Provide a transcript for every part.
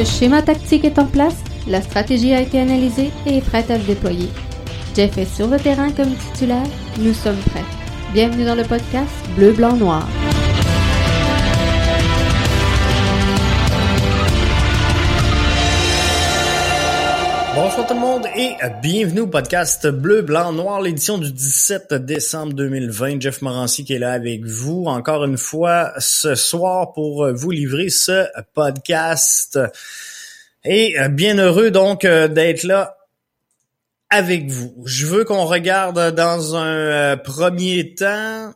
Le schéma tactique est en place, la stratégie a été analysée et est prête à se déployer. Jeff est sur le terrain comme titulaire, nous sommes prêts. Bienvenue dans le podcast Bleu, Blanc, Noir. Bonjour tout le monde et bienvenue au podcast Bleu, Blanc, Noir, l'édition du 17 décembre 2020. Jeff Morancy qui est là avec vous encore une fois ce soir pour vous livrer ce podcast. Et bien heureux donc d'être là avec vous. Je veux qu'on regarde dans un premier temps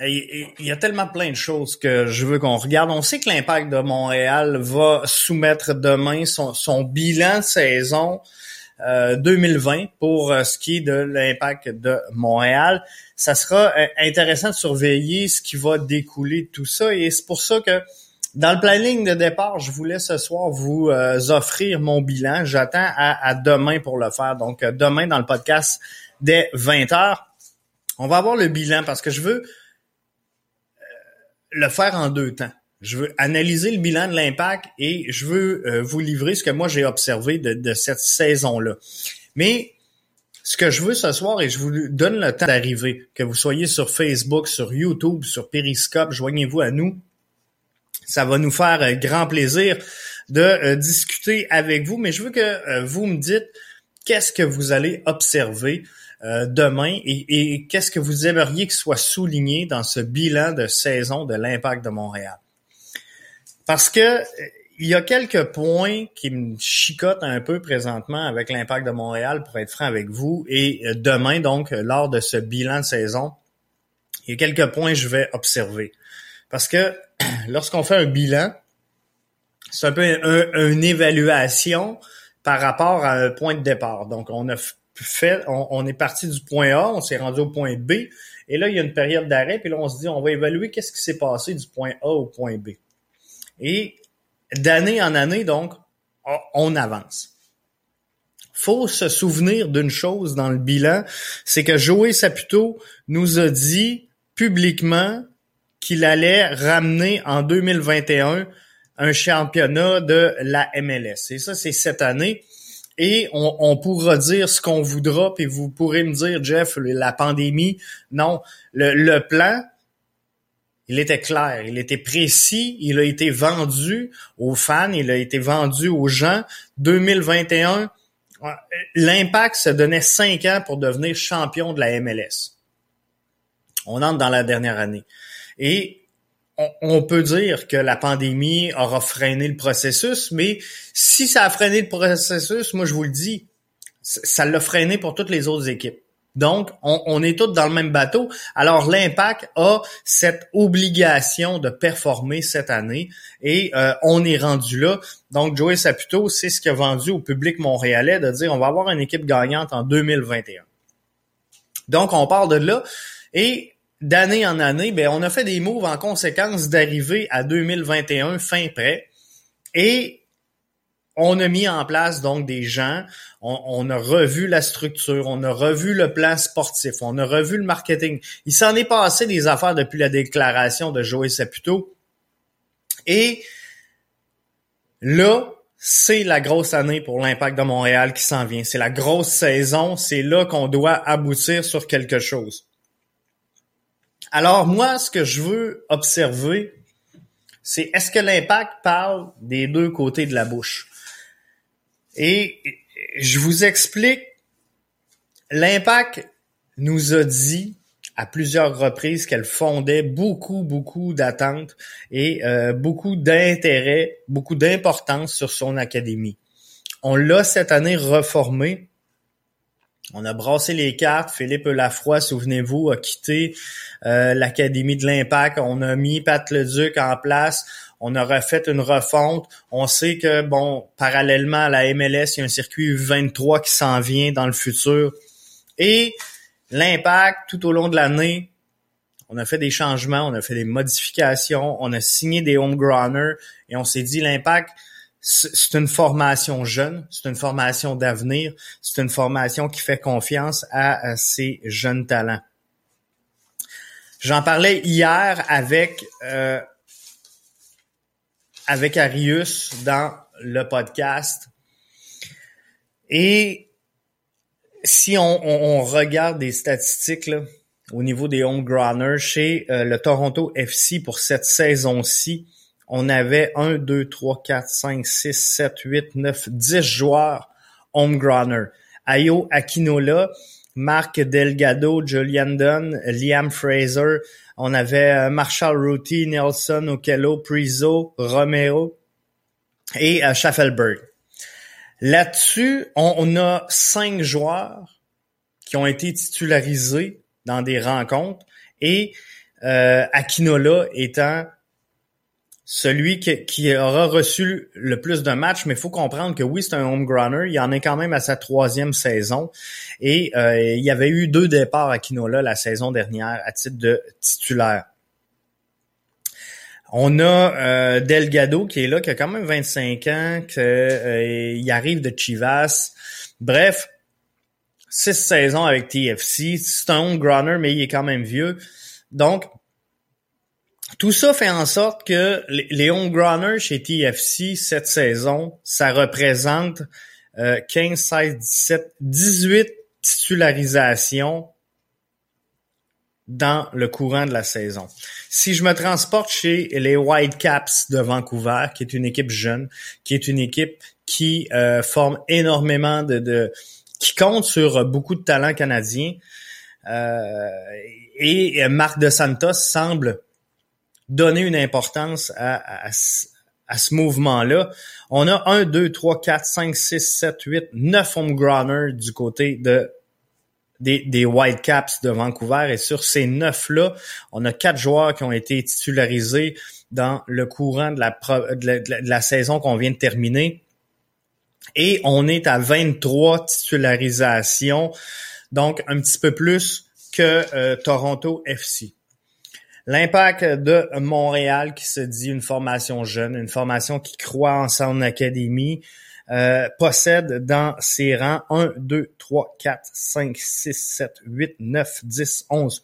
il y a tellement plein de choses que je veux qu'on regarde. On sait que l'impact de Montréal va soumettre demain son, bilan de saison 2020 euh, pour euh, ce qui est de l'impact de Montréal. Ça sera euh, intéressant de surveiller ce qui va découler de tout ça et c'est pour ça que dans le planning de départ, je voulais ce soir vous offrir mon bilan. J'attends à, à, demain pour le faire. Donc demain dans le podcast dès 20h, on va avoir le bilan parce que je veux le faire en deux temps. Je veux analyser le bilan de l'impact et je veux euh, vous livrer ce que moi j'ai observé de, cette saison-là. Mais ce que je veux ce soir, et je vous donne le temps d'arriver, que vous soyez sur Facebook, sur YouTube, sur Periscope, joignez-vous à nous. Ça va nous faire euh, grand plaisir de euh, discuter avec vous, mais je veux que vous me dites qu'est-ce que vous allez observer euh, demain et, qu'est-ce que vous aimeriez que soit souligné dans ce bilan de saison de l'impact de Montréal? Parce que euh, il y a quelques points qui me chicotent un peu présentement avec l'impact de Montréal, pour être franc avec vous. Et euh, demain, donc, lors de ce bilan de saison, il y a quelques points que je vais observer. Parce que lorsqu'on fait un bilan, c'est un peu une évaluation par rapport à un point de départ. Donc, on a fait, on, est parti du point A, on s'est rendu au point B, et là, il y a une période d'arrêt, puis là, on se dit, on va évaluer qu'est-ce qui s'est passé du point A au point B. Et d'année en année, donc, on avance. Faut se souvenir d'une chose dans le bilan, c'est que Joey Saputo nous a dit publiquement qu'il allait ramener en 2021 un championnat de la MLS. Et ça, c'est cette année et on, pourra dire ce qu'on voudra, puis vous pourrez me dire, Jeff, la pandémie, non. Le, plan, il était clair, il était précis, il a été vendu aux fans, il a été vendu aux gens. 2021, l'impact se donnait cinq ans pour devenir champion de la MLS. On entre dans la dernière année. Et on, peut dire que la pandémie aura freiné le processus, mais si ça a freiné le processus, moi je vous le dis, ça l'a freiné pour toutes les autres équipes. Donc, on, est tous dans le même bateau. Alors, l'impact a cette obligation de performer cette année et euh, on est rendu là. Donc, Joey Saputo, c'est ce qui a vendu au public montréalais de dire on va avoir une équipe gagnante en 2021. Donc, on part de là et d'année en année, ben, on a fait des moves en conséquence d'arriver à 2021 fin prêt. Et on a mis en place donc des gens, on, a revu la structure, on a revu le plan sportif, on a revu le marketing. Il s'en est passé des affaires depuis la déclaration de Joey Saputo. Et là, c'est la grosse année pour l'impact de Montréal qui s'en vient. C'est la grosse saison. C'est là qu'on doit aboutir sur quelque chose. Alors moi, ce que je veux observer, c'est est-ce que l'impact parle des deux côtés de la bouche? Et je vous explique, l'impact nous a dit à plusieurs reprises qu'elle fondait beaucoup, beaucoup d'attentes et euh, beaucoup d'intérêt, beaucoup d'importance sur son académie. On l'a cette année reformé on a brassé les cartes. Philippe Lafroy, souvenez-vous, a quitté euh, l'Académie de l'Impact. On a mis Pat Leduc en place. On a refait une refonte. On sait que, bon, parallèlement à la MLS, il y a un circuit 23 qui s'en vient dans le futur. Et l'Impact, tout au long de l'année, on a fait des changements, on a fait des modifications, on a signé des homegrowners et on s'est dit l'impact, c'est une formation jeune, c'est une formation d'avenir, c'est une formation qui fait confiance à, ces jeunes talents. J'en parlais hier avec euh, avec Arius dans le podcast. Et si on, regarde des statistiques au niveau des homegrowners chez euh, le Toronto FC pour cette saison-ci, on avait 1, 2, 3, 4, 5, 6, 7, 8, 9, 10 joueurs homegrowners. Ayo Akinola, Marc Delgado, Julian Dunn, Liam Fraser, on avait euh, Marshall Ruti, Nelson Okello, Prizo, Romero et euh, Schaffelberg. Là-dessus, on, a cinq joueurs qui ont été titularisés dans des rencontres et euh, Akinola étant celui qui, aura reçu le plus de matchs, mais il faut comprendre que oui, c'est un homegrowner. Il y en est quand même à sa troisième saison. Et euh, il y avait eu deux départs à Kinola la saison dernière à titre de titulaire. On a euh, Delgado qui est là, qui a quand même 25 ans, qu'il euh, arrive de Chivas. Bref, six saisons avec TFC. C'est un mais il est quand même vieux. Donc, tout ça fait en sorte que les homegrowners chez TFC cette saison, ça représente 15, 16, 17, 18 titularisations dans le courant de la saison. Si je me transporte chez les Whitecaps de Vancouver, qui est une équipe jeune, qui est une équipe qui euh, forme énormément de, qui compte sur beaucoup de talents canadiens, euh, et Marc de Santos semble donner une importance à, à, ce mouvement-là. On a 1, 2, 3, 4, 5, 6, 7, 8, 9 homegrowners du côté de des, des Whitecaps de Vancouver. Et sur ces neuf-là, on a quatre joueurs qui ont été titularisés dans le courant de la, de la, saison qu'on vient de terminer. Et on est à 23 titularisations, donc un petit peu plus que euh, Toronto FC. L'impact de Montréal qui se dit une formation jeune, une formation qui croit en son académie, euh, possède dans ses rangs 1, 2, 3, 4, 5, 6, 7, 8, 9, 10, 11,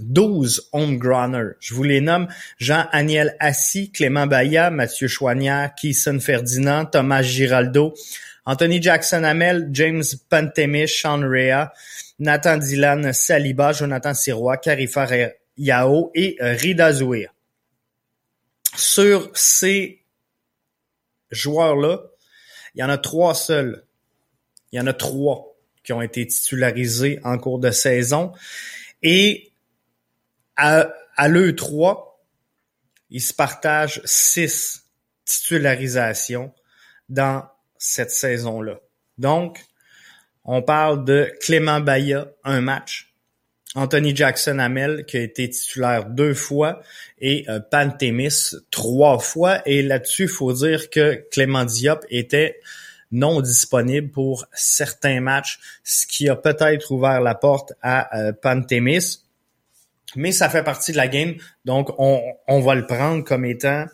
12 homegrowners. Je vous les nomme Jean-Aniel Assis, Clément Baya, Mathieu Chouanière, Keeson Ferdinand, Thomas Giraldo, Anthony Jackson Hamel, James Pantemish, Sean Rea, Nathan Dylan Saliba, Jonathan Sirois, Carifa Yao et euh, Rida. Sur ces joueurs-là, il y en a trois seuls. Il y en a trois qui ont été titularisés en cours de saison. Et à, à l'E3, ils se partagent six titularisations dans cette saison-là. Donc, on parle de Clément Baya, un match. Anthony Jackson Hamel qui a été titulaire deux fois et euh, Pantémis trois fois. Et là-dessus, il faut dire que Clément Diop était non disponible pour certains matchs, ce qui a peut-être ouvert la porte à euh, Pantémis. Mais ça fait partie de la game, donc on, on va le prendre comme étant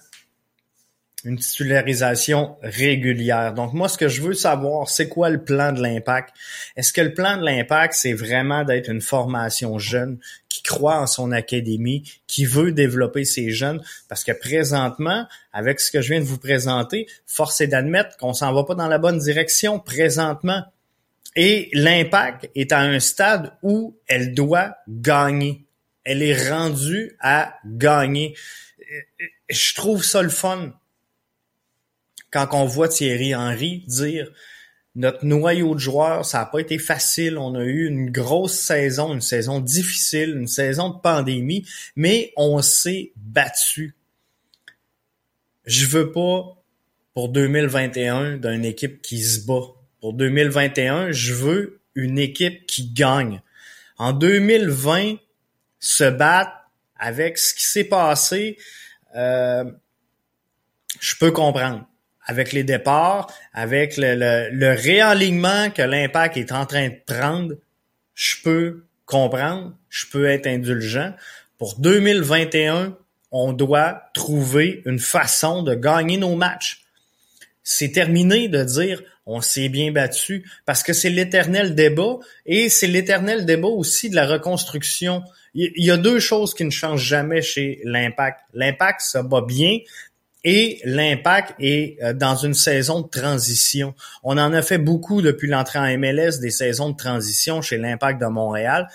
une titularisation régulière. Donc moi, ce que je veux savoir, c'est quoi le plan de l'impact? Est-ce que le plan de l'impact, c'est vraiment d'être une formation jeune qui croit en son académie, qui veut développer ses jeunes? Parce que présentement, avec ce que je viens de vous présenter, force est d'admettre qu'on s'en va pas dans la bonne direction présentement. Et l'impact est à un stade où elle doit gagner. Elle est rendue à gagner. Je trouve ça le fun quand on voit Thierry Henry dire notre noyau de joueurs, ça n'a pas été facile. On a eu une grosse saison, une saison difficile, une saison de pandémie, mais on s'est battu. Je veux pas pour 2021 d'une équipe qui se bat. Pour 2021, je veux une équipe qui gagne. En 2020, se battre avec ce qui s'est passé, euh, je peux comprendre avec les départs, avec le, le, réalignement que l'impact est en train de prendre, je peux comprendre, je peux être indulgent. Pour 2021, on doit trouver une façon de gagner nos matchs. C'est terminé de dire on s'est bien battu parce que c'est l'éternel débat et c'est l'éternel débat aussi de la reconstruction. Il y a deux choses qui ne changent jamais chez l'impact. L'impact, ça va bien, et l'impact est euh, dans une saison de transition. On en a fait beaucoup depuis l'entrée en MLS, des saisons de transition chez l'impact de Montréal.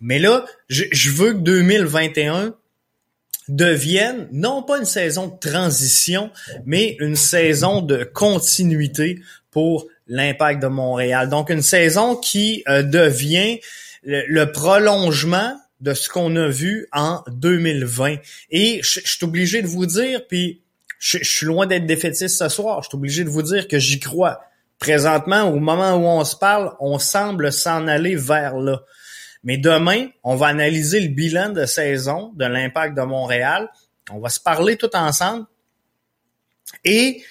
Mais là, je, veux que 2021 devienne non pas une saison de transition, mais une saison de continuité pour l'impact de Montréal. Donc une saison qui euh, devient le, prolongement de ce qu'on a vu en 2020. Et je suis obligé de vous dire, puis je, suis loin d'être défaitiste ce soir, je suis obligé de vous dire que j'y crois. Présentement, au moment où on se parle, on semble s'en aller vers là. Mais demain, on va analyser le bilan de saison de l'impact de Montréal. On va se parler tout ensemble. Et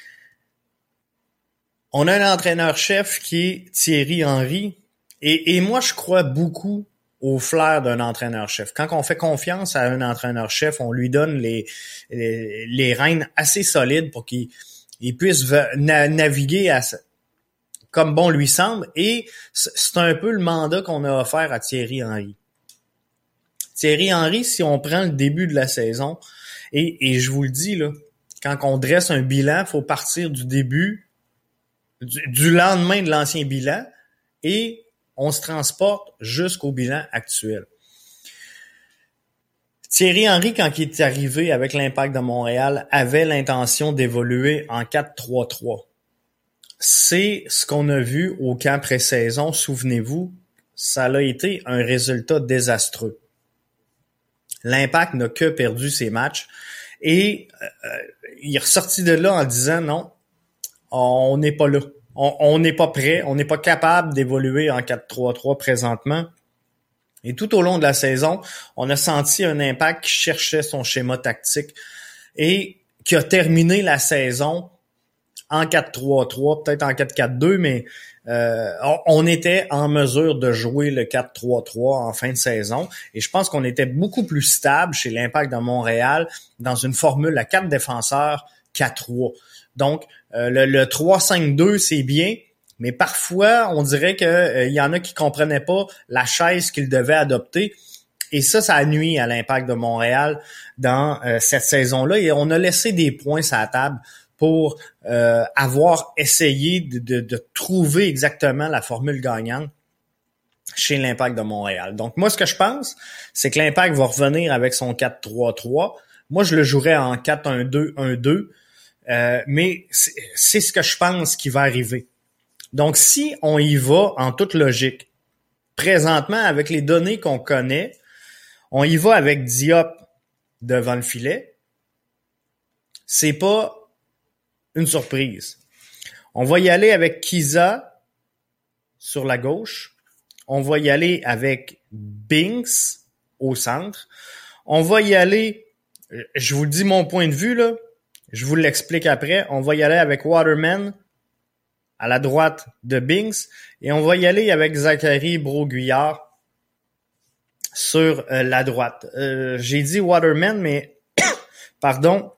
on a un entraîneur-chef qui est Thierry Henry. Et, moi, je crois beaucoup au flair d'un entraîneur-chef. Quand on fait confiance à un entraîneur-chef, on lui donne les, les, rênes assez solides pour qu'il puisse naviguer comme bon lui semble. Et c'est un peu le mandat qu'on a offert à Thierry Henry. Thierry Henry, si on prend le début de la saison, et, et je vous le dis, là, quand on dresse un bilan, il faut partir du début, du, lendemain de l'ancien bilan, et on se transporte jusqu'au bilan actuel. Thierry Henry, quand il est arrivé avec l'impact de Montréal, avait l'intention d'évoluer en 4-3-3 c'est ce qu'on a vu au camp pré-saison. Souvenez-vous, ça a été un résultat désastreux. L'impact n'a que perdu ses matchs et euh, il est ressorti de là en disant non, on n'est pas là. On n'est pas prêt, on n'est pas capable d'évoluer en 4-3-3 présentement. Et tout au long de la saison, on a senti un impact qui cherchait son schéma tactique et qui a terminé la saison en 4-3-3, peut-être en 4-4-2, mais euh, on, était en mesure de jouer le 4-3-3 en fin de saison. Et je pense qu'on était beaucoup plus stable chez l'Impact de Montréal dans une formule à 4 défenseurs 4-3. Donc, euh, le, 3-5-2, c'est bien, mais parfois, on dirait qu'il euh, y en a qui comprenaient pas la chaise qu'ils devaient adopter. Et ça, ça a nuit à l'impact de Montréal dans cette saison-là. Et on a laissé des points sur la table pour euh, avoir essayé de, trouver exactement la formule gagnante chez l'Impact de Montréal. Donc moi, ce que je pense, c'est que l'Impact va revenir avec son 4-3-3. Moi, je le jouerais en 4-1-2-1-2, euh, mais c'est ce que je pense qui va arriver. Donc si on y va en toute logique, présentement, avec les données qu'on connaît, on y va avec Diop devant le filet. C'est pas une surprise. On va y aller avec Kiza sur la gauche. On va y aller avec Binks au centre. On va y aller, je vous dis mon point de vue là, je vous l'explique après. On va y aller avec Waterman à la droite de Binks et on va y aller avec Zachary Broguillard sur euh, la droite. Euh, j'ai dit Waterman, mais pardon,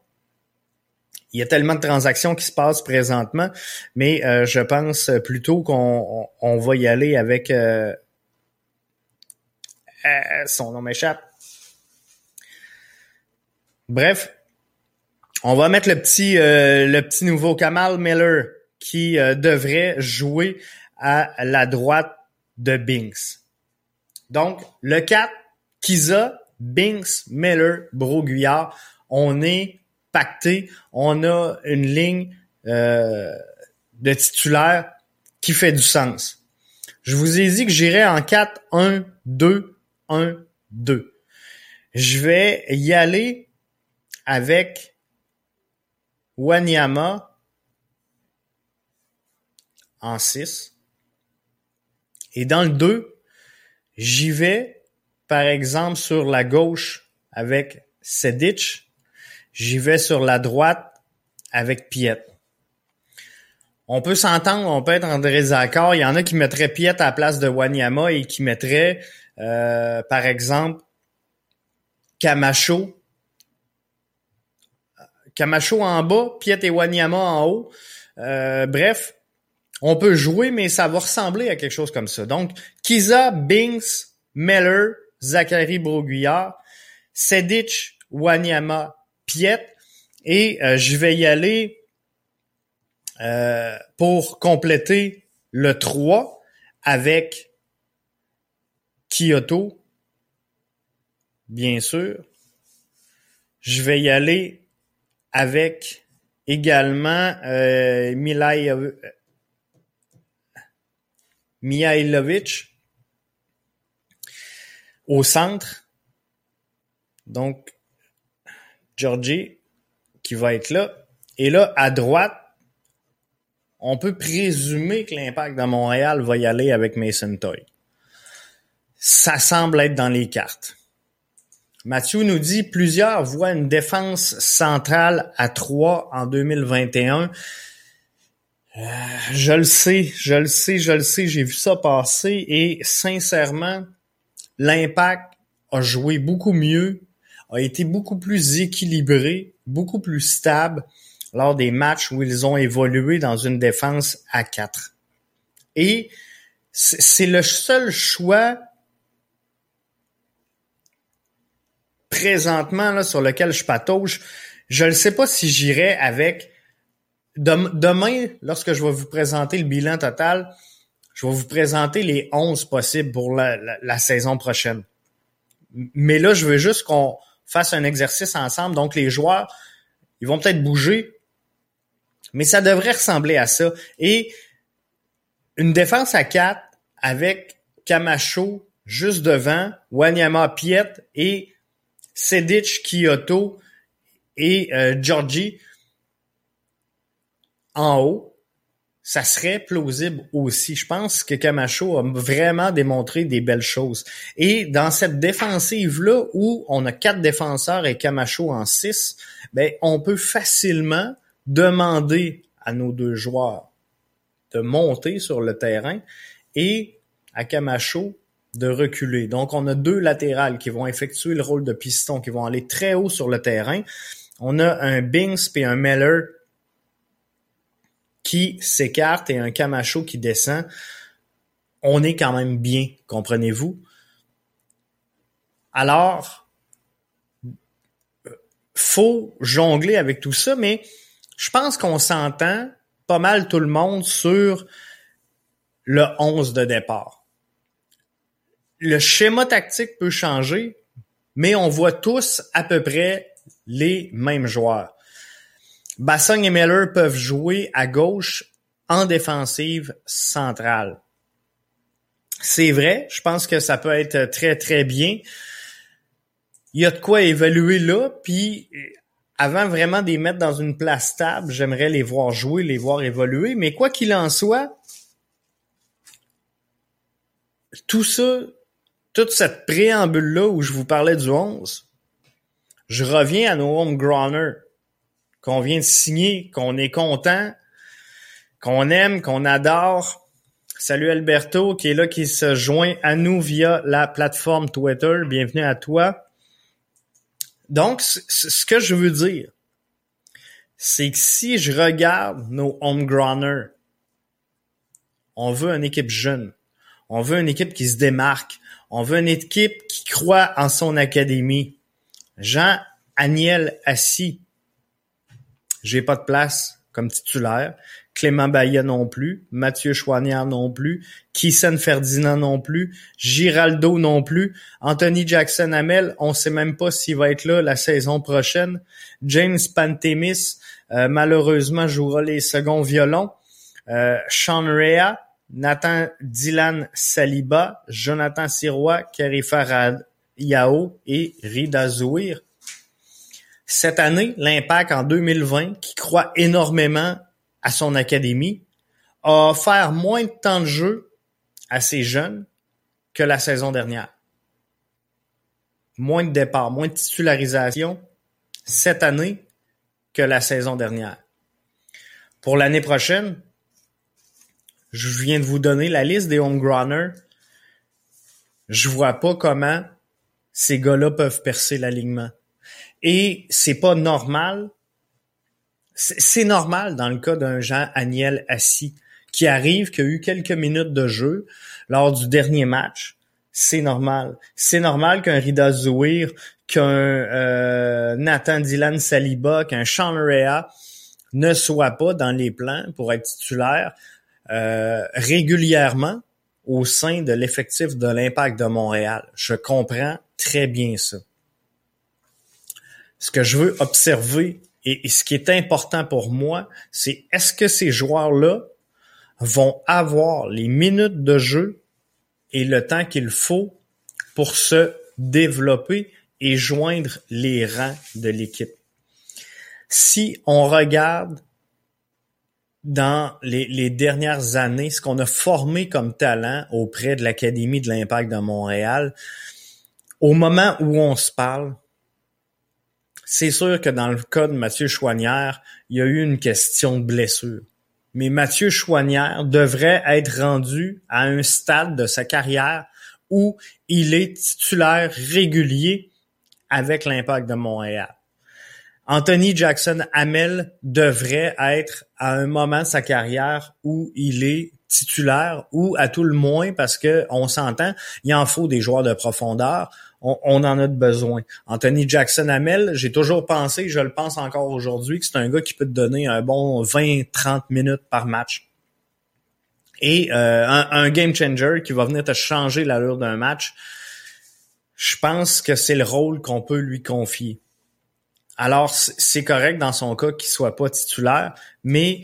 il y a tellement de transactions qui se passent présentement, mais euh, je pense plutôt qu'on va y aller avec son nom m'échappe. Bref, on va mettre le petit le petit nouveau Kamal Miller qui devrait jouer à la droite de Binks. Donc, le 4, Kiza, Binks, Miller, Broguillard, on est pacté, on a une ligne euh, de titulaire qui fait du sens. Je vous ai dit que j'irais en 4, 1, 2, 1, 2. Je vais y aller avec Wanyama en 6. Et dans le 2, j'y vais, par exemple, sur la gauche avec Sedic J'y vais sur la droite avec Piet. On peut s'entendre, on peut être en désaccord. Il y en a qui mettraient Piet à la place de Wanyama et qui mettraient, euh, par exemple, Camacho. Camacho en bas, Piet et Wanyama en haut. Euh, bref, on peut jouer, mais ça va ressembler à quelque chose comme ça. Donc, Kiza, Binks, Meller, Zachary Broguillard, Sedic, Wanyama, Piet. Et euh, je vais y aller euh, pour compléter le 3 avec Kyoto, bien sûr. Je vais y aller avec également euh, Mihailovic au centre. Donc, Georgie qui va être là. Et là, à droite, on peut présumer que l'impact de Montréal va y aller avec Mason Toy. Ça semble être dans les cartes. Mathieu nous dit plusieurs voient une défense centrale à 3 en 2021. Euh, je le sais, je le sais, je le sais, j'ai vu ça passer et sincèrement, l'impact a joué beaucoup mieux, a été beaucoup plus équilibré, beaucoup plus stable lors des matchs où ils ont évolué dans une défense à 4. Et c'est le seul choix présentement là, sur lequel je patauge, je ne sais pas si j'irai avec demain, lorsque je vais vous présenter le bilan total, je vais vous présenter les 11 possibles pour la, saison prochaine. Mais là, je veux juste qu'on fasse un exercice ensemble. Donc, les joueurs, ils vont peut-être bouger, mais ça devrait ressembler à ça. Et une défense à 4 avec Camacho juste devant, Wanyama Piet et Sedic, Kyoto et euh, Georgie en haut, ça serait plausible aussi. Je pense que Camacho a vraiment démontré des belles choses. Et dans cette défensive-là, où on a quatre défenseurs et Camacho en six, ben, on peut facilement demander à nos deux joueurs de monter sur le terrain et à Camacho de reculer. Donc, on a deux latérales qui vont effectuer le rôle de piston, qui vont aller très haut sur le terrain. On a un Bings et un Meller qui s'écarte et un Camacho qui descend. On est quand même bien, comprenez-vous? Alors, faut jongler avec tout ça, mais je pense qu'on s'entend pas mal tout le monde sur le 11 de départ le schéma tactique peut changer, mais on voit tous à peu près les mêmes joueurs. Bassong et Miller peuvent jouer à gauche en défensive centrale. C'est vrai, je pense que ça peut être très très bien. Il y a de quoi évaluer là, puis avant vraiment de les mettre dans une place stable, j'aimerais les voir jouer, les voir évoluer, mais quoi qu'il en soit, tout ça, toute cette préambule-là où je vous parlais du 11, je reviens à nos homegrowners qu'on vient de signer, qu'on est content, qu'on aime, qu'on adore. Salut Alberto qui est là, qui se joint à nous via la plateforme Twitter. Bienvenue à toi. Donc, ce que je veux dire, c'est que si je regarde nos homegrowners, on veut une équipe jeune. On veut une équipe qui se démarque. On veut une équipe qui croit en son académie. Jean Aniel Assis, j'ai pas de place comme titulaire. Clément Baillet non plus, Mathieu Chouanière non plus, Kissen Ferdinand non plus, Giraldo non plus, Anthony Jackson Amel, on sait même pas s'il va être là la saison prochaine. James Pantemis, euh, malheureusement, jouera les seconds violons. Euh, Sean Rea, Nathan Dylan Saliba, Jonathan Sirois, Karifa Yao et Rida Zouir. Cette année, l'Impact en 2020, qui croit énormément à son académie, a offert moins de temps de jeu à ses jeunes que la saison dernière. Moins de départs, moins de titularisation cette année que la saison dernière. Pour l'année prochaine, je viens de vous donner la liste des homegrowners. Je vois pas comment ces gars-là peuvent percer l'alignement. Et c'est pas normal. C'est normal dans le cas d'un Jean Aniel assis qui arrive, qui a eu quelques minutes de jeu lors du dernier match. C'est normal. C'est normal qu'un Rida Zouir qu'un Nathan Dylan Saliba, qu'un Sean Rea ne soit pas dans les plans pour être titulaire régulièrement au sein de l'effectif de l'Impact de Montréal. Je comprends très bien ça. Ce que je veux observer et, ce qui est important pour moi, c'est est-ce que ces joueurs-là vont avoir les minutes de jeu et le temps qu'il faut pour se développer et joindre les rangs de l'équipe? Si on regarde dans les, dernières années, ce qu'on a formé comme talent auprès de l'Académie de l'Impact de Montréal, au moment où on se parle, c'est sûr que dans le cas de Mathieu Chouanière, il y a eu une question de blessure. Mais Mathieu Chouanière devrait être rendu à un stade de sa carrière où il est titulaire régulier avec l'impact de Montréal. Anthony Jackson Hamel devrait être à un moment de sa carrière où il est titulaire ou à tout le moins parce que on s'entend, il en faut des joueurs de profondeur, on, en a besoin. Anthony Jackson Hamel, j'ai toujours pensé, je le pense encore aujourd'hui, que c'est un gars qui peut te donner un bon 20-30 minutes par match. Et euh, un, un, game changer qui va venir te changer l'allure d'un match. Je pense que c'est le rôle qu'on peut lui confier. Alors, c'est correct dans son cas qu'il soit pas titulaire, mais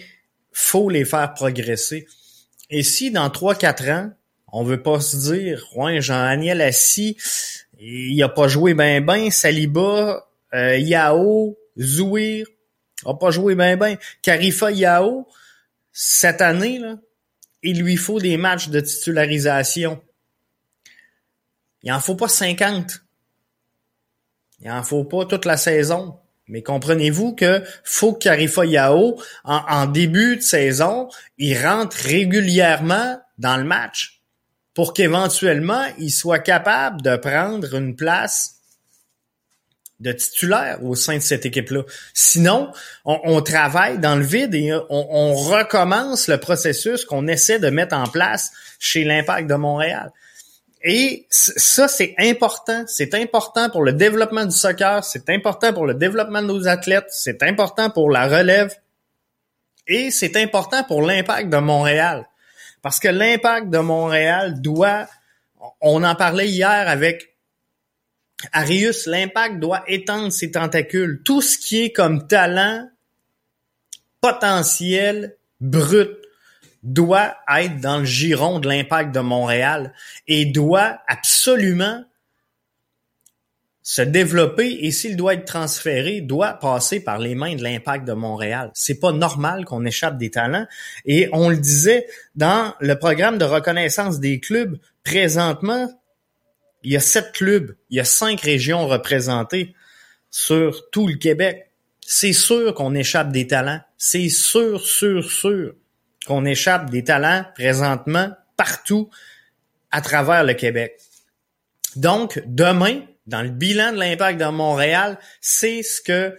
faut les faire progresser. Et si dans 3-4 ans, on veut pas se dire, ouais, Jean-Aniel Assis, il a pas joué ben ben, Saliba, euh, Yao, Zouir, a pas joué ben ben, Karifa Yao, cette année, là, il lui faut des matchs de titularisation. Il en faut pas 50. Il en faut pas toute la saison. Mais comprenez-vous que faut qu'Arifa Yao, en, début de saison, il rentre régulièrement dans le match pour qu'éventuellement il soit capable de prendre une place de titulaire au sein de cette équipe-là. Sinon, on, travaille dans le vide et on recommence le processus qu'on essaie de mettre en place chez l'Impact de Montréal. Et ça, c'est important. C'est important pour le développement du soccer, c'est important pour le développement de nos athlètes, c'est important pour la relève et c'est important pour l'impact de Montréal. Parce que l'impact de Montréal doit, on en parlait hier avec Arius, l'impact doit étendre ses tentacules. Tout ce qui est comme talent potentiel, brut, doit être dans le giron de l'impact de Montréal et doit absolument se développer et s'il doit être transféré, doit passer par les mains de l'impact de Montréal. C'est pas normal qu'on échappe des talents et on le disait dans le programme de reconnaissance des clubs présentement, il y a sept clubs, il y a cinq régions représentées sur tout le Québec. C'est sûr qu'on échappe des talents, c'est sûr, sûr, sûr qu'on échappe des talents présentement partout à travers le Québec. Donc, demain, dans le bilan de l'impact de Montréal, c'est ce que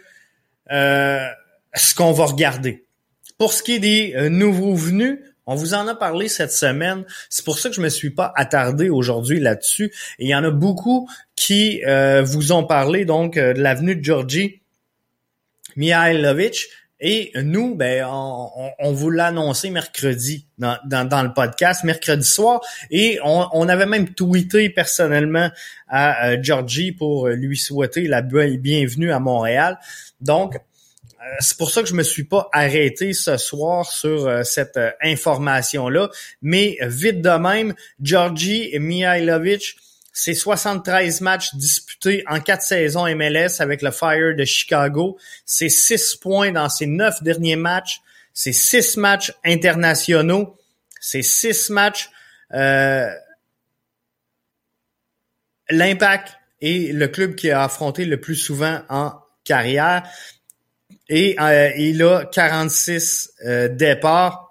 euh, ce qu'on va regarder. Pour ce qui est des euh, nouveaux venus, on vous en a parlé cette semaine. C'est pour ça que je me suis pas attardé aujourd'hui là-dessus. Il y en a beaucoup qui euh, vous ont parlé donc de l'avenue de Georgie Mihailovic. Et nous, ben, on, vous l'a annoncé mercredi dans, le podcast, mercredi soir, et on, avait même tweeté personnellement à euh, Georgie pour lui souhaiter la bienvenue à Montréal. Donc, euh, c'est pour ça que je me suis pas arrêté ce soir sur euh, cette information-là. Mais vite de même, Georgie Mihailovic c'est 73 matchs disputés en quatre saisons MLS avec le Fire de Chicago. C'est 6 points dans ses neuf derniers matchs. C'est 6 matchs internationaux. C'est 6 matchs. Euh, L'Impact est le club qui a affronté le plus souvent en carrière. Et euh, il a 46 euh, départs.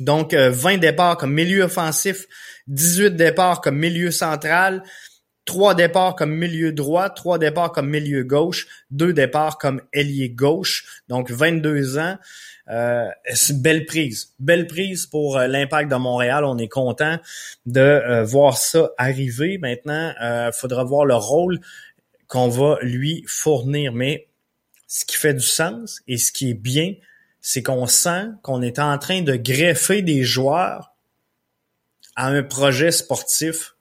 Donc, 20 départs comme milieu offensif, 18 départs comme milieu central, 3 départs comme milieu droit, 3 départs comme milieu gauche, 2 départs comme ailier gauche, donc 22 ans. Euh, c'est belle prise. Belle prise pour euh, l'impact de Montréal. On est content de euh, voir ça arriver. Maintenant, il faudra voir le rôle qu'on va lui fournir. Mais ce qui fait du sens et ce qui est bien, c'est qu'on sent qu'on est en train de greffer des joueurs à un projet sportif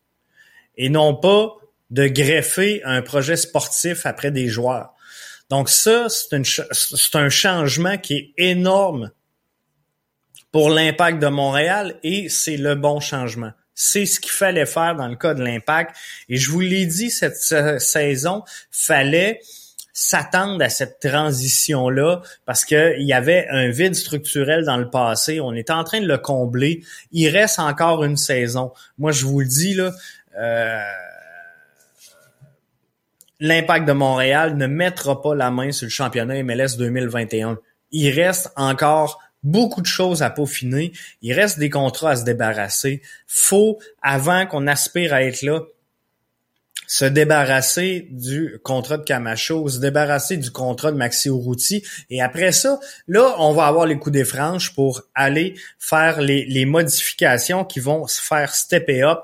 et non pas de greffer un projet sportif après des joueurs. Donc ça, c'est un changement qui est énorme pour l'impact de Montréal et c'est le bon changement. C'est ce qu'il fallait faire dans le cas de l'impact. Et je vous l'ai dit, cette saison, fallait s'attendre à cette transition-là parce qu'il y avait un vide structurel dans le passé. On est en train de le combler. Il reste encore une saison. Moi, je vous le dis, là, euh, l'impact de Montréal ne mettra pas la main sur le championnat MLS 2021. Il reste encore beaucoup de choses à peaufiner. Il reste des contrats à se débarrasser. Faut, avant qu'on aspire à être là, se débarrasser du contrat de Camacho, se débarrasser du contrat de Maxi Urruti. Et après ça, là, on va avoir les coups des franges pour aller faire les, modifications qui vont se faire stepper up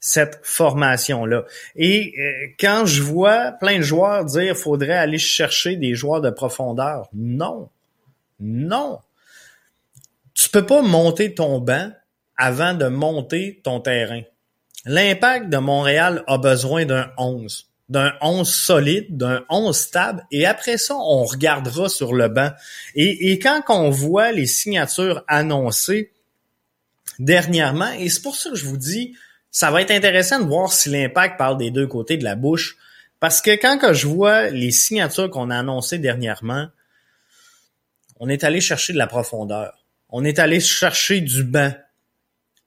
cette formation-là. Et euh, quand je vois plein de joueurs dire faudrait aller chercher des joueurs de profondeur, non. Non. Tu peux pas monter ton banc avant de monter ton terrain. L'impact de Montréal a besoin d'un 11, d'un 11 solide, d'un 11 stable, et après ça, on regardera sur le banc. Et, quand on voit les signatures annoncées dernièrement, et c'est pour ça que je vous dis, ça va être intéressant de voir si l'impact parle des deux côtés de la bouche. Parce que quand que je vois les signatures qu'on a annoncées dernièrement, on est allé chercher de la profondeur. On est allé chercher du banc.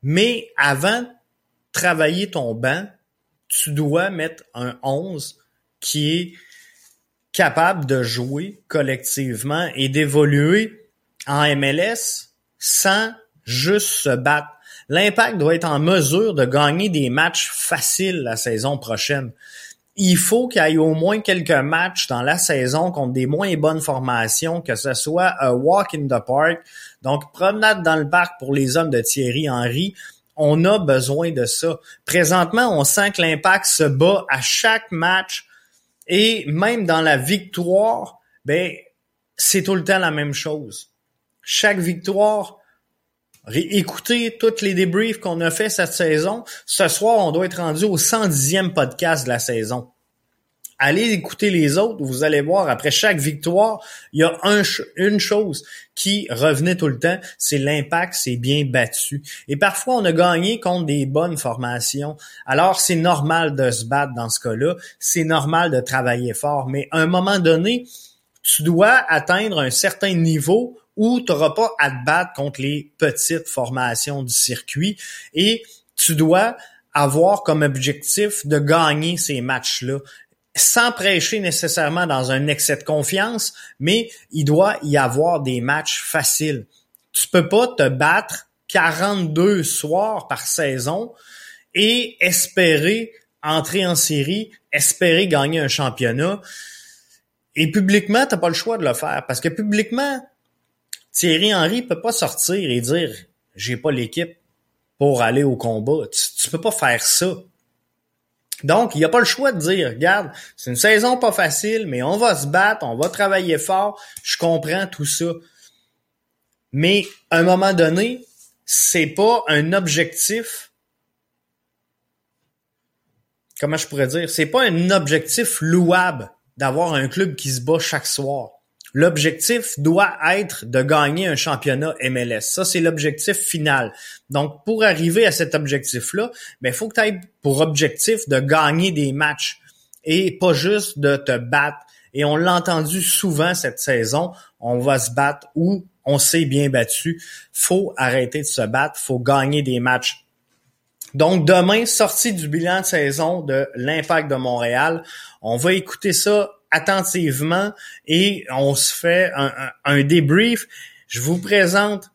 Mais avant travailler ton banc, tu dois mettre un 11 qui est capable de jouer collectivement et d'évoluer en MLS sans juste se battre. L'Impact doit être en mesure de gagner des matchs faciles la saison prochaine. Il faut qu'il y ait au moins quelques matchs dans la saison contre des moins bonnes formations, que ce soit un walk in the park, donc promenade dans le parc pour les hommes de Thierry Henry. On a besoin de ça. Présentement, on sent que l'impact se bat à chaque match et même dans la victoire, ben, c'est tout le temps la même chose. Chaque victoire, Écoutez toutes les débriefs qu'on a fait cette saison. Ce soir, on doit être rendu au 110e podcast de la saison. Allez écouter les autres, vous allez voir, après chaque victoire, il y a une chose qui revenait tout le temps, c'est l'impact, c'est bien battu. Et parfois, on a gagné contre des bonnes formations. Alors, c'est normal de se battre dans ce cas-là, c'est normal de travailler fort, mais à un moment donné, tu dois atteindre un certain niveau où tu n'auras pas à te battre contre les petites formations du circuit et tu dois avoir comme objectif de gagner ces matchs-là sans prêcher nécessairement dans un excès de confiance, mais il doit y avoir des matchs faciles. Tu peux pas te battre 42 soirs par saison et espérer entrer en série, espérer gagner un championnat. Et publiquement, tu n'as pas le choix de le faire parce que publiquement, Thierry Henry peut pas sortir et dire j'ai pas l'équipe pour aller au combat. Tu, peux pas faire ça. Donc, il n'y a pas le choix de dire, regarde, c'est une saison pas facile, mais on va se battre, on va travailler fort, je comprends tout ça. Mais à un moment donné, c'est pas un objectif. Comment je pourrais dire? C'est pas un objectif louable d'avoir un club qui se bat chaque soir. L'objectif doit être de gagner un championnat MLS. Ça, c'est l'objectif final. Donc, pour arriver à cet objectif-là, ben, il faut que tu aies pour objectif de gagner des matchs et pas juste de te battre. Et on l'a entendu souvent cette saison, on va se battre ou on s'est bien battu. Faut arrêter de se battre, faut gagner des matchs. Donc demain, sortie du bilan de saison de l'Impact de Montréal, on va écouter ça attentivement et on se fait un, débrief. Je vous présente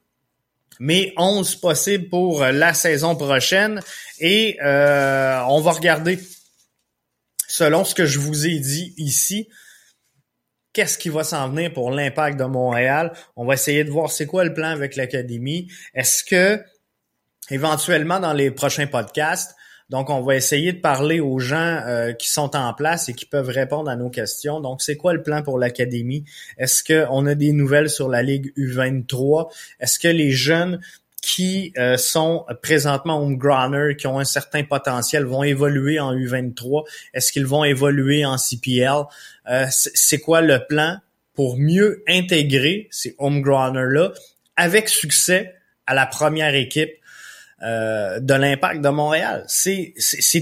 mes 11 possibles pour la saison prochaine et euh, on va regarder selon ce que je vous ai dit ici qu'est-ce qui va s'en venir pour l'impact de Montréal. On va essayer de voir c'est quoi le plan avec l'académie. Est-ce que éventuellement dans les prochains podcasts, Donc, on va essayer de parler aux gens euh, qui sont en place et qui peuvent répondre à nos questions. Donc, c'est quoi le plan pour l'académie? Est-ce qu'on a des nouvelles sur la Ligue U23? Est-ce que les jeunes qui euh, sont présentement homegrowners, qui ont un certain potentiel, vont évoluer en U23? Est-ce qu'ils vont évoluer en CPL? Euh, c'est quoi le plan pour mieux intégrer ces homegrowners-là avec succès à la première équipe euh, de l'impact de Montréal. C'est,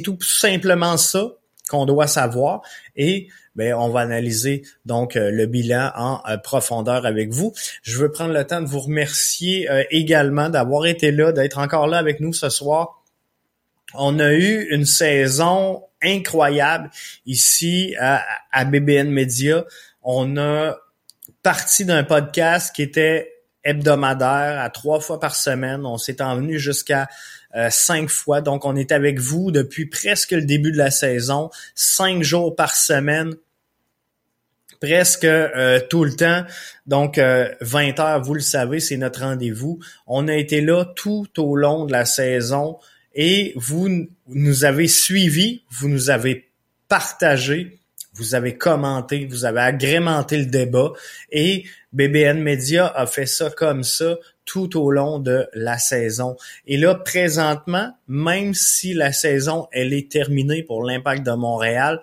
tout simplement ça qu'on doit savoir et ben, on va analyser donc euh, le bilan en euh, profondeur avec vous. Je veux prendre le temps de vous remercier également d'avoir été là, d'être encore là avec nous ce soir. On a eu une saison incroyable ici à, à BBN Media. On a parti d'un podcast qui était hebdomadaire à trois fois par semaine. On s'est envenu jusqu'à euh, cinq fois. Donc, on est avec vous depuis presque le début de la saison, cinq jours par semaine, presque euh, tout le temps. Donc, 20 euh, heures, vous le savez, c'est notre rendez-vous. On a été là tout au long de la saison et vous nous avez suivis, vous nous avez partagé vous avez commenté, vous avez agrémenté le débat et BBN Media a fait ça comme ça tout au long de la saison. Et là, présentement, même si la saison, elle est terminée pour l'impact de Montréal,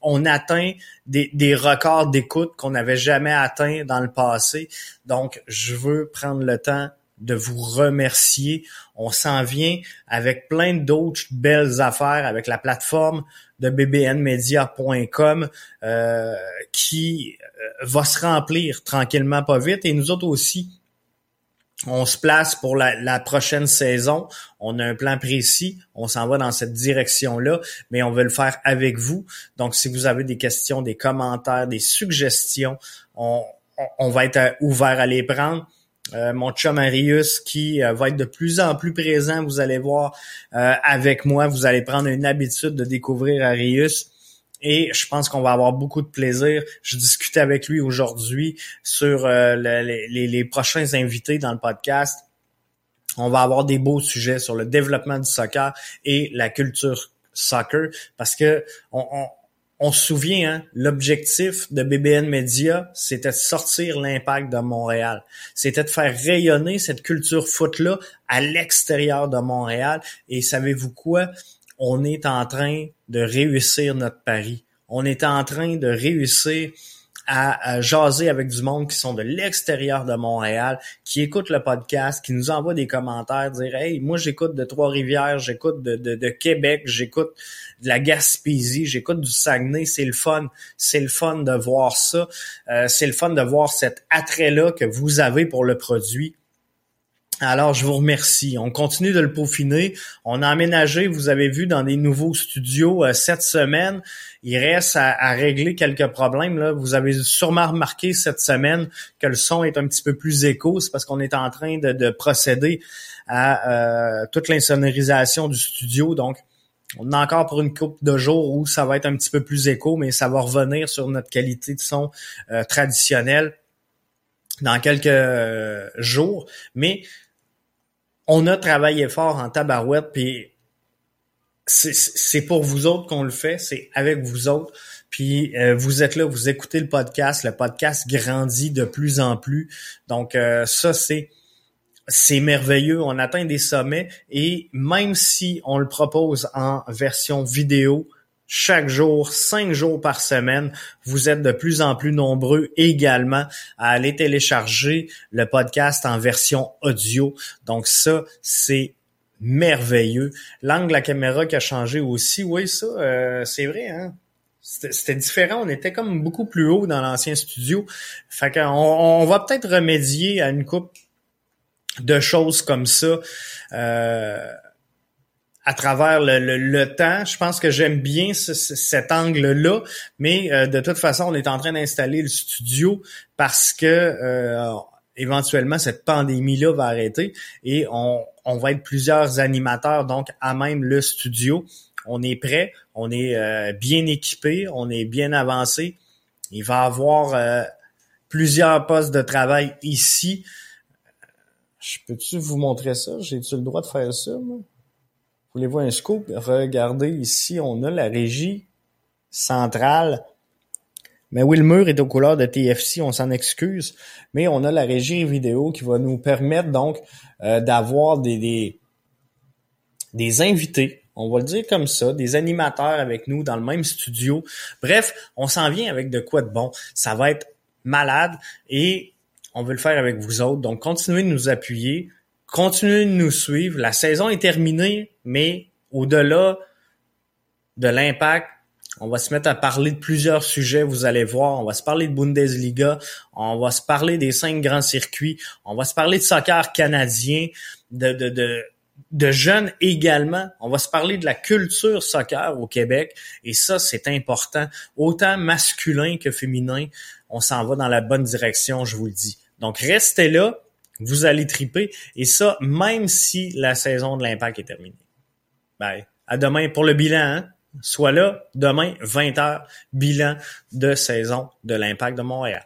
on atteint des, des records d'écoute qu'on n'avait jamais atteints dans le passé. Donc, je veux prendre le temps de vous remercier. On s'en vient avec plein d'autres belles affaires avec la plateforme de bbnmedia.com euh, qui euh, va se remplir tranquillement pas vite. Et nous autres aussi, on se place pour la, prochaine saison. On a un plan précis. On s'en va dans cette direction-là, mais on veut le faire avec vous. Donc, si vous avez des questions, des commentaires, des suggestions, on, on va être ouvert à les prendre. Euh, mon chum Arius qui euh, va être de plus en plus présent, vous allez voir euh, avec moi, vous allez prendre une habitude de découvrir Arius et je pense qu'on va avoir beaucoup de plaisir. Je discutais avec lui aujourd'hui sur les, prochains invités dans le podcast. On va avoir des beaux sujets sur le développement du soccer et la culture soccer parce que on on se souvient, hein, l'objectif de BBN Media, c'était de sortir l'impact de Montréal. C'était de faire rayonner cette culture foot-là à l'extérieur de Montréal. Et savez-vous quoi? On est en train de réussir notre pari. On est en train de réussir à, jaser avec du monde qui sont de l'extérieur de Montréal, qui écoutent le podcast, qui nous envoient des commentaires, dire Hey, moi j'écoute de Trois-Rivières, j'écoute de, de, Québec, j'écoute de la Gaspésie, j'écoute du Saguenay, c'est le fun. C'est le fun de voir ça. Euh, c'est le fun de voir cet attrait-là que vous avez pour le produit. Alors, je vous remercie. On continue de le peaufiner. On a aménagé, vous avez vu, dans des nouveaux studios euh, cette semaine. Il reste à, régler quelques problèmes. Vous avez sûrement remarqué cette semaine que le son est un petit peu plus écho. C'est parce qu'on est en train de, procéder à euh, toute l'insonorisation du studio. Donc, on a encore pour une couple de jours où ça va être un petit peu plus écho, mais ça va revenir sur notre qualité de son euh, traditionnelle dans quelques jours. Mais on a travaillé fort en tabarouette, puis c'est pour vous autres qu'on le fait, c'est avec vous autres. Puis euh, vous êtes là, vous écoutez le podcast, le podcast grandit de plus en plus. Donc euh, ça c'est c'est merveilleux, on atteint des sommets et même si on le propose en version vidéo, chaque jour, cinq jours par semaine. Vous êtes de plus en plus nombreux également à aller télécharger le podcast en version audio. Donc ça, c'est merveilleux. L'angle de la caméra qui a changé aussi, oui, ça, euh, c'est vrai, hein? C'était différent, on était comme beaucoup plus haut dans l'ancien studio. Fait qu'on on va peut-être remédier à une coupe de choses comme ça. Euh, à travers le, temps. Je pense que j'aime bien cet angle-là, mais euh, de toute façon, on est en train d'installer le studio parce que euh, éventuellement cette pandémie-là va arrêter et on, va être plusieurs animateurs donc à même le studio. On est prêt, on est euh, bien équipé, on est bien avancé. Il va avoir plusieurs postes de travail ici. Je peux-tu vous montrer ça? J'ai-tu le droit de faire ça, moi? Voulez-vous un scoop? Regardez ici, on a la régie centrale. Mais oui, le mur est aux couleurs de TFC, on s'en excuse, mais on a la régie vidéo qui va nous permettre donc euh, d'avoir des, des, des invités, on va le dire comme ça, des animateurs avec nous dans le même studio. Bref, on s'en vient avec de quoi de bon. Ça va être malade et on veut le faire avec vous autres. Donc, continuez de nous appuyer, continuez de nous suivre. La saison est terminée, mais au-delà de l'impact, on va se mettre à parler de plusieurs sujets, vous allez voir. On va se parler de Bundesliga, on va se parler des cinq grands circuits, on va se parler de soccer canadien, de, de, de, de jeunes également. On va se parler de la culture soccer au Québec et ça, c'est important. Autant masculin que féminin, on s'en va dans la bonne direction, je vous le dis. Donc, restez là, vous allez triper et ça, même si la saison de l'impact est terminée. Bye. À demain pour le bilan. Hein? Sois là demain, 20h, bilan de saison de l'Impact de Montréal.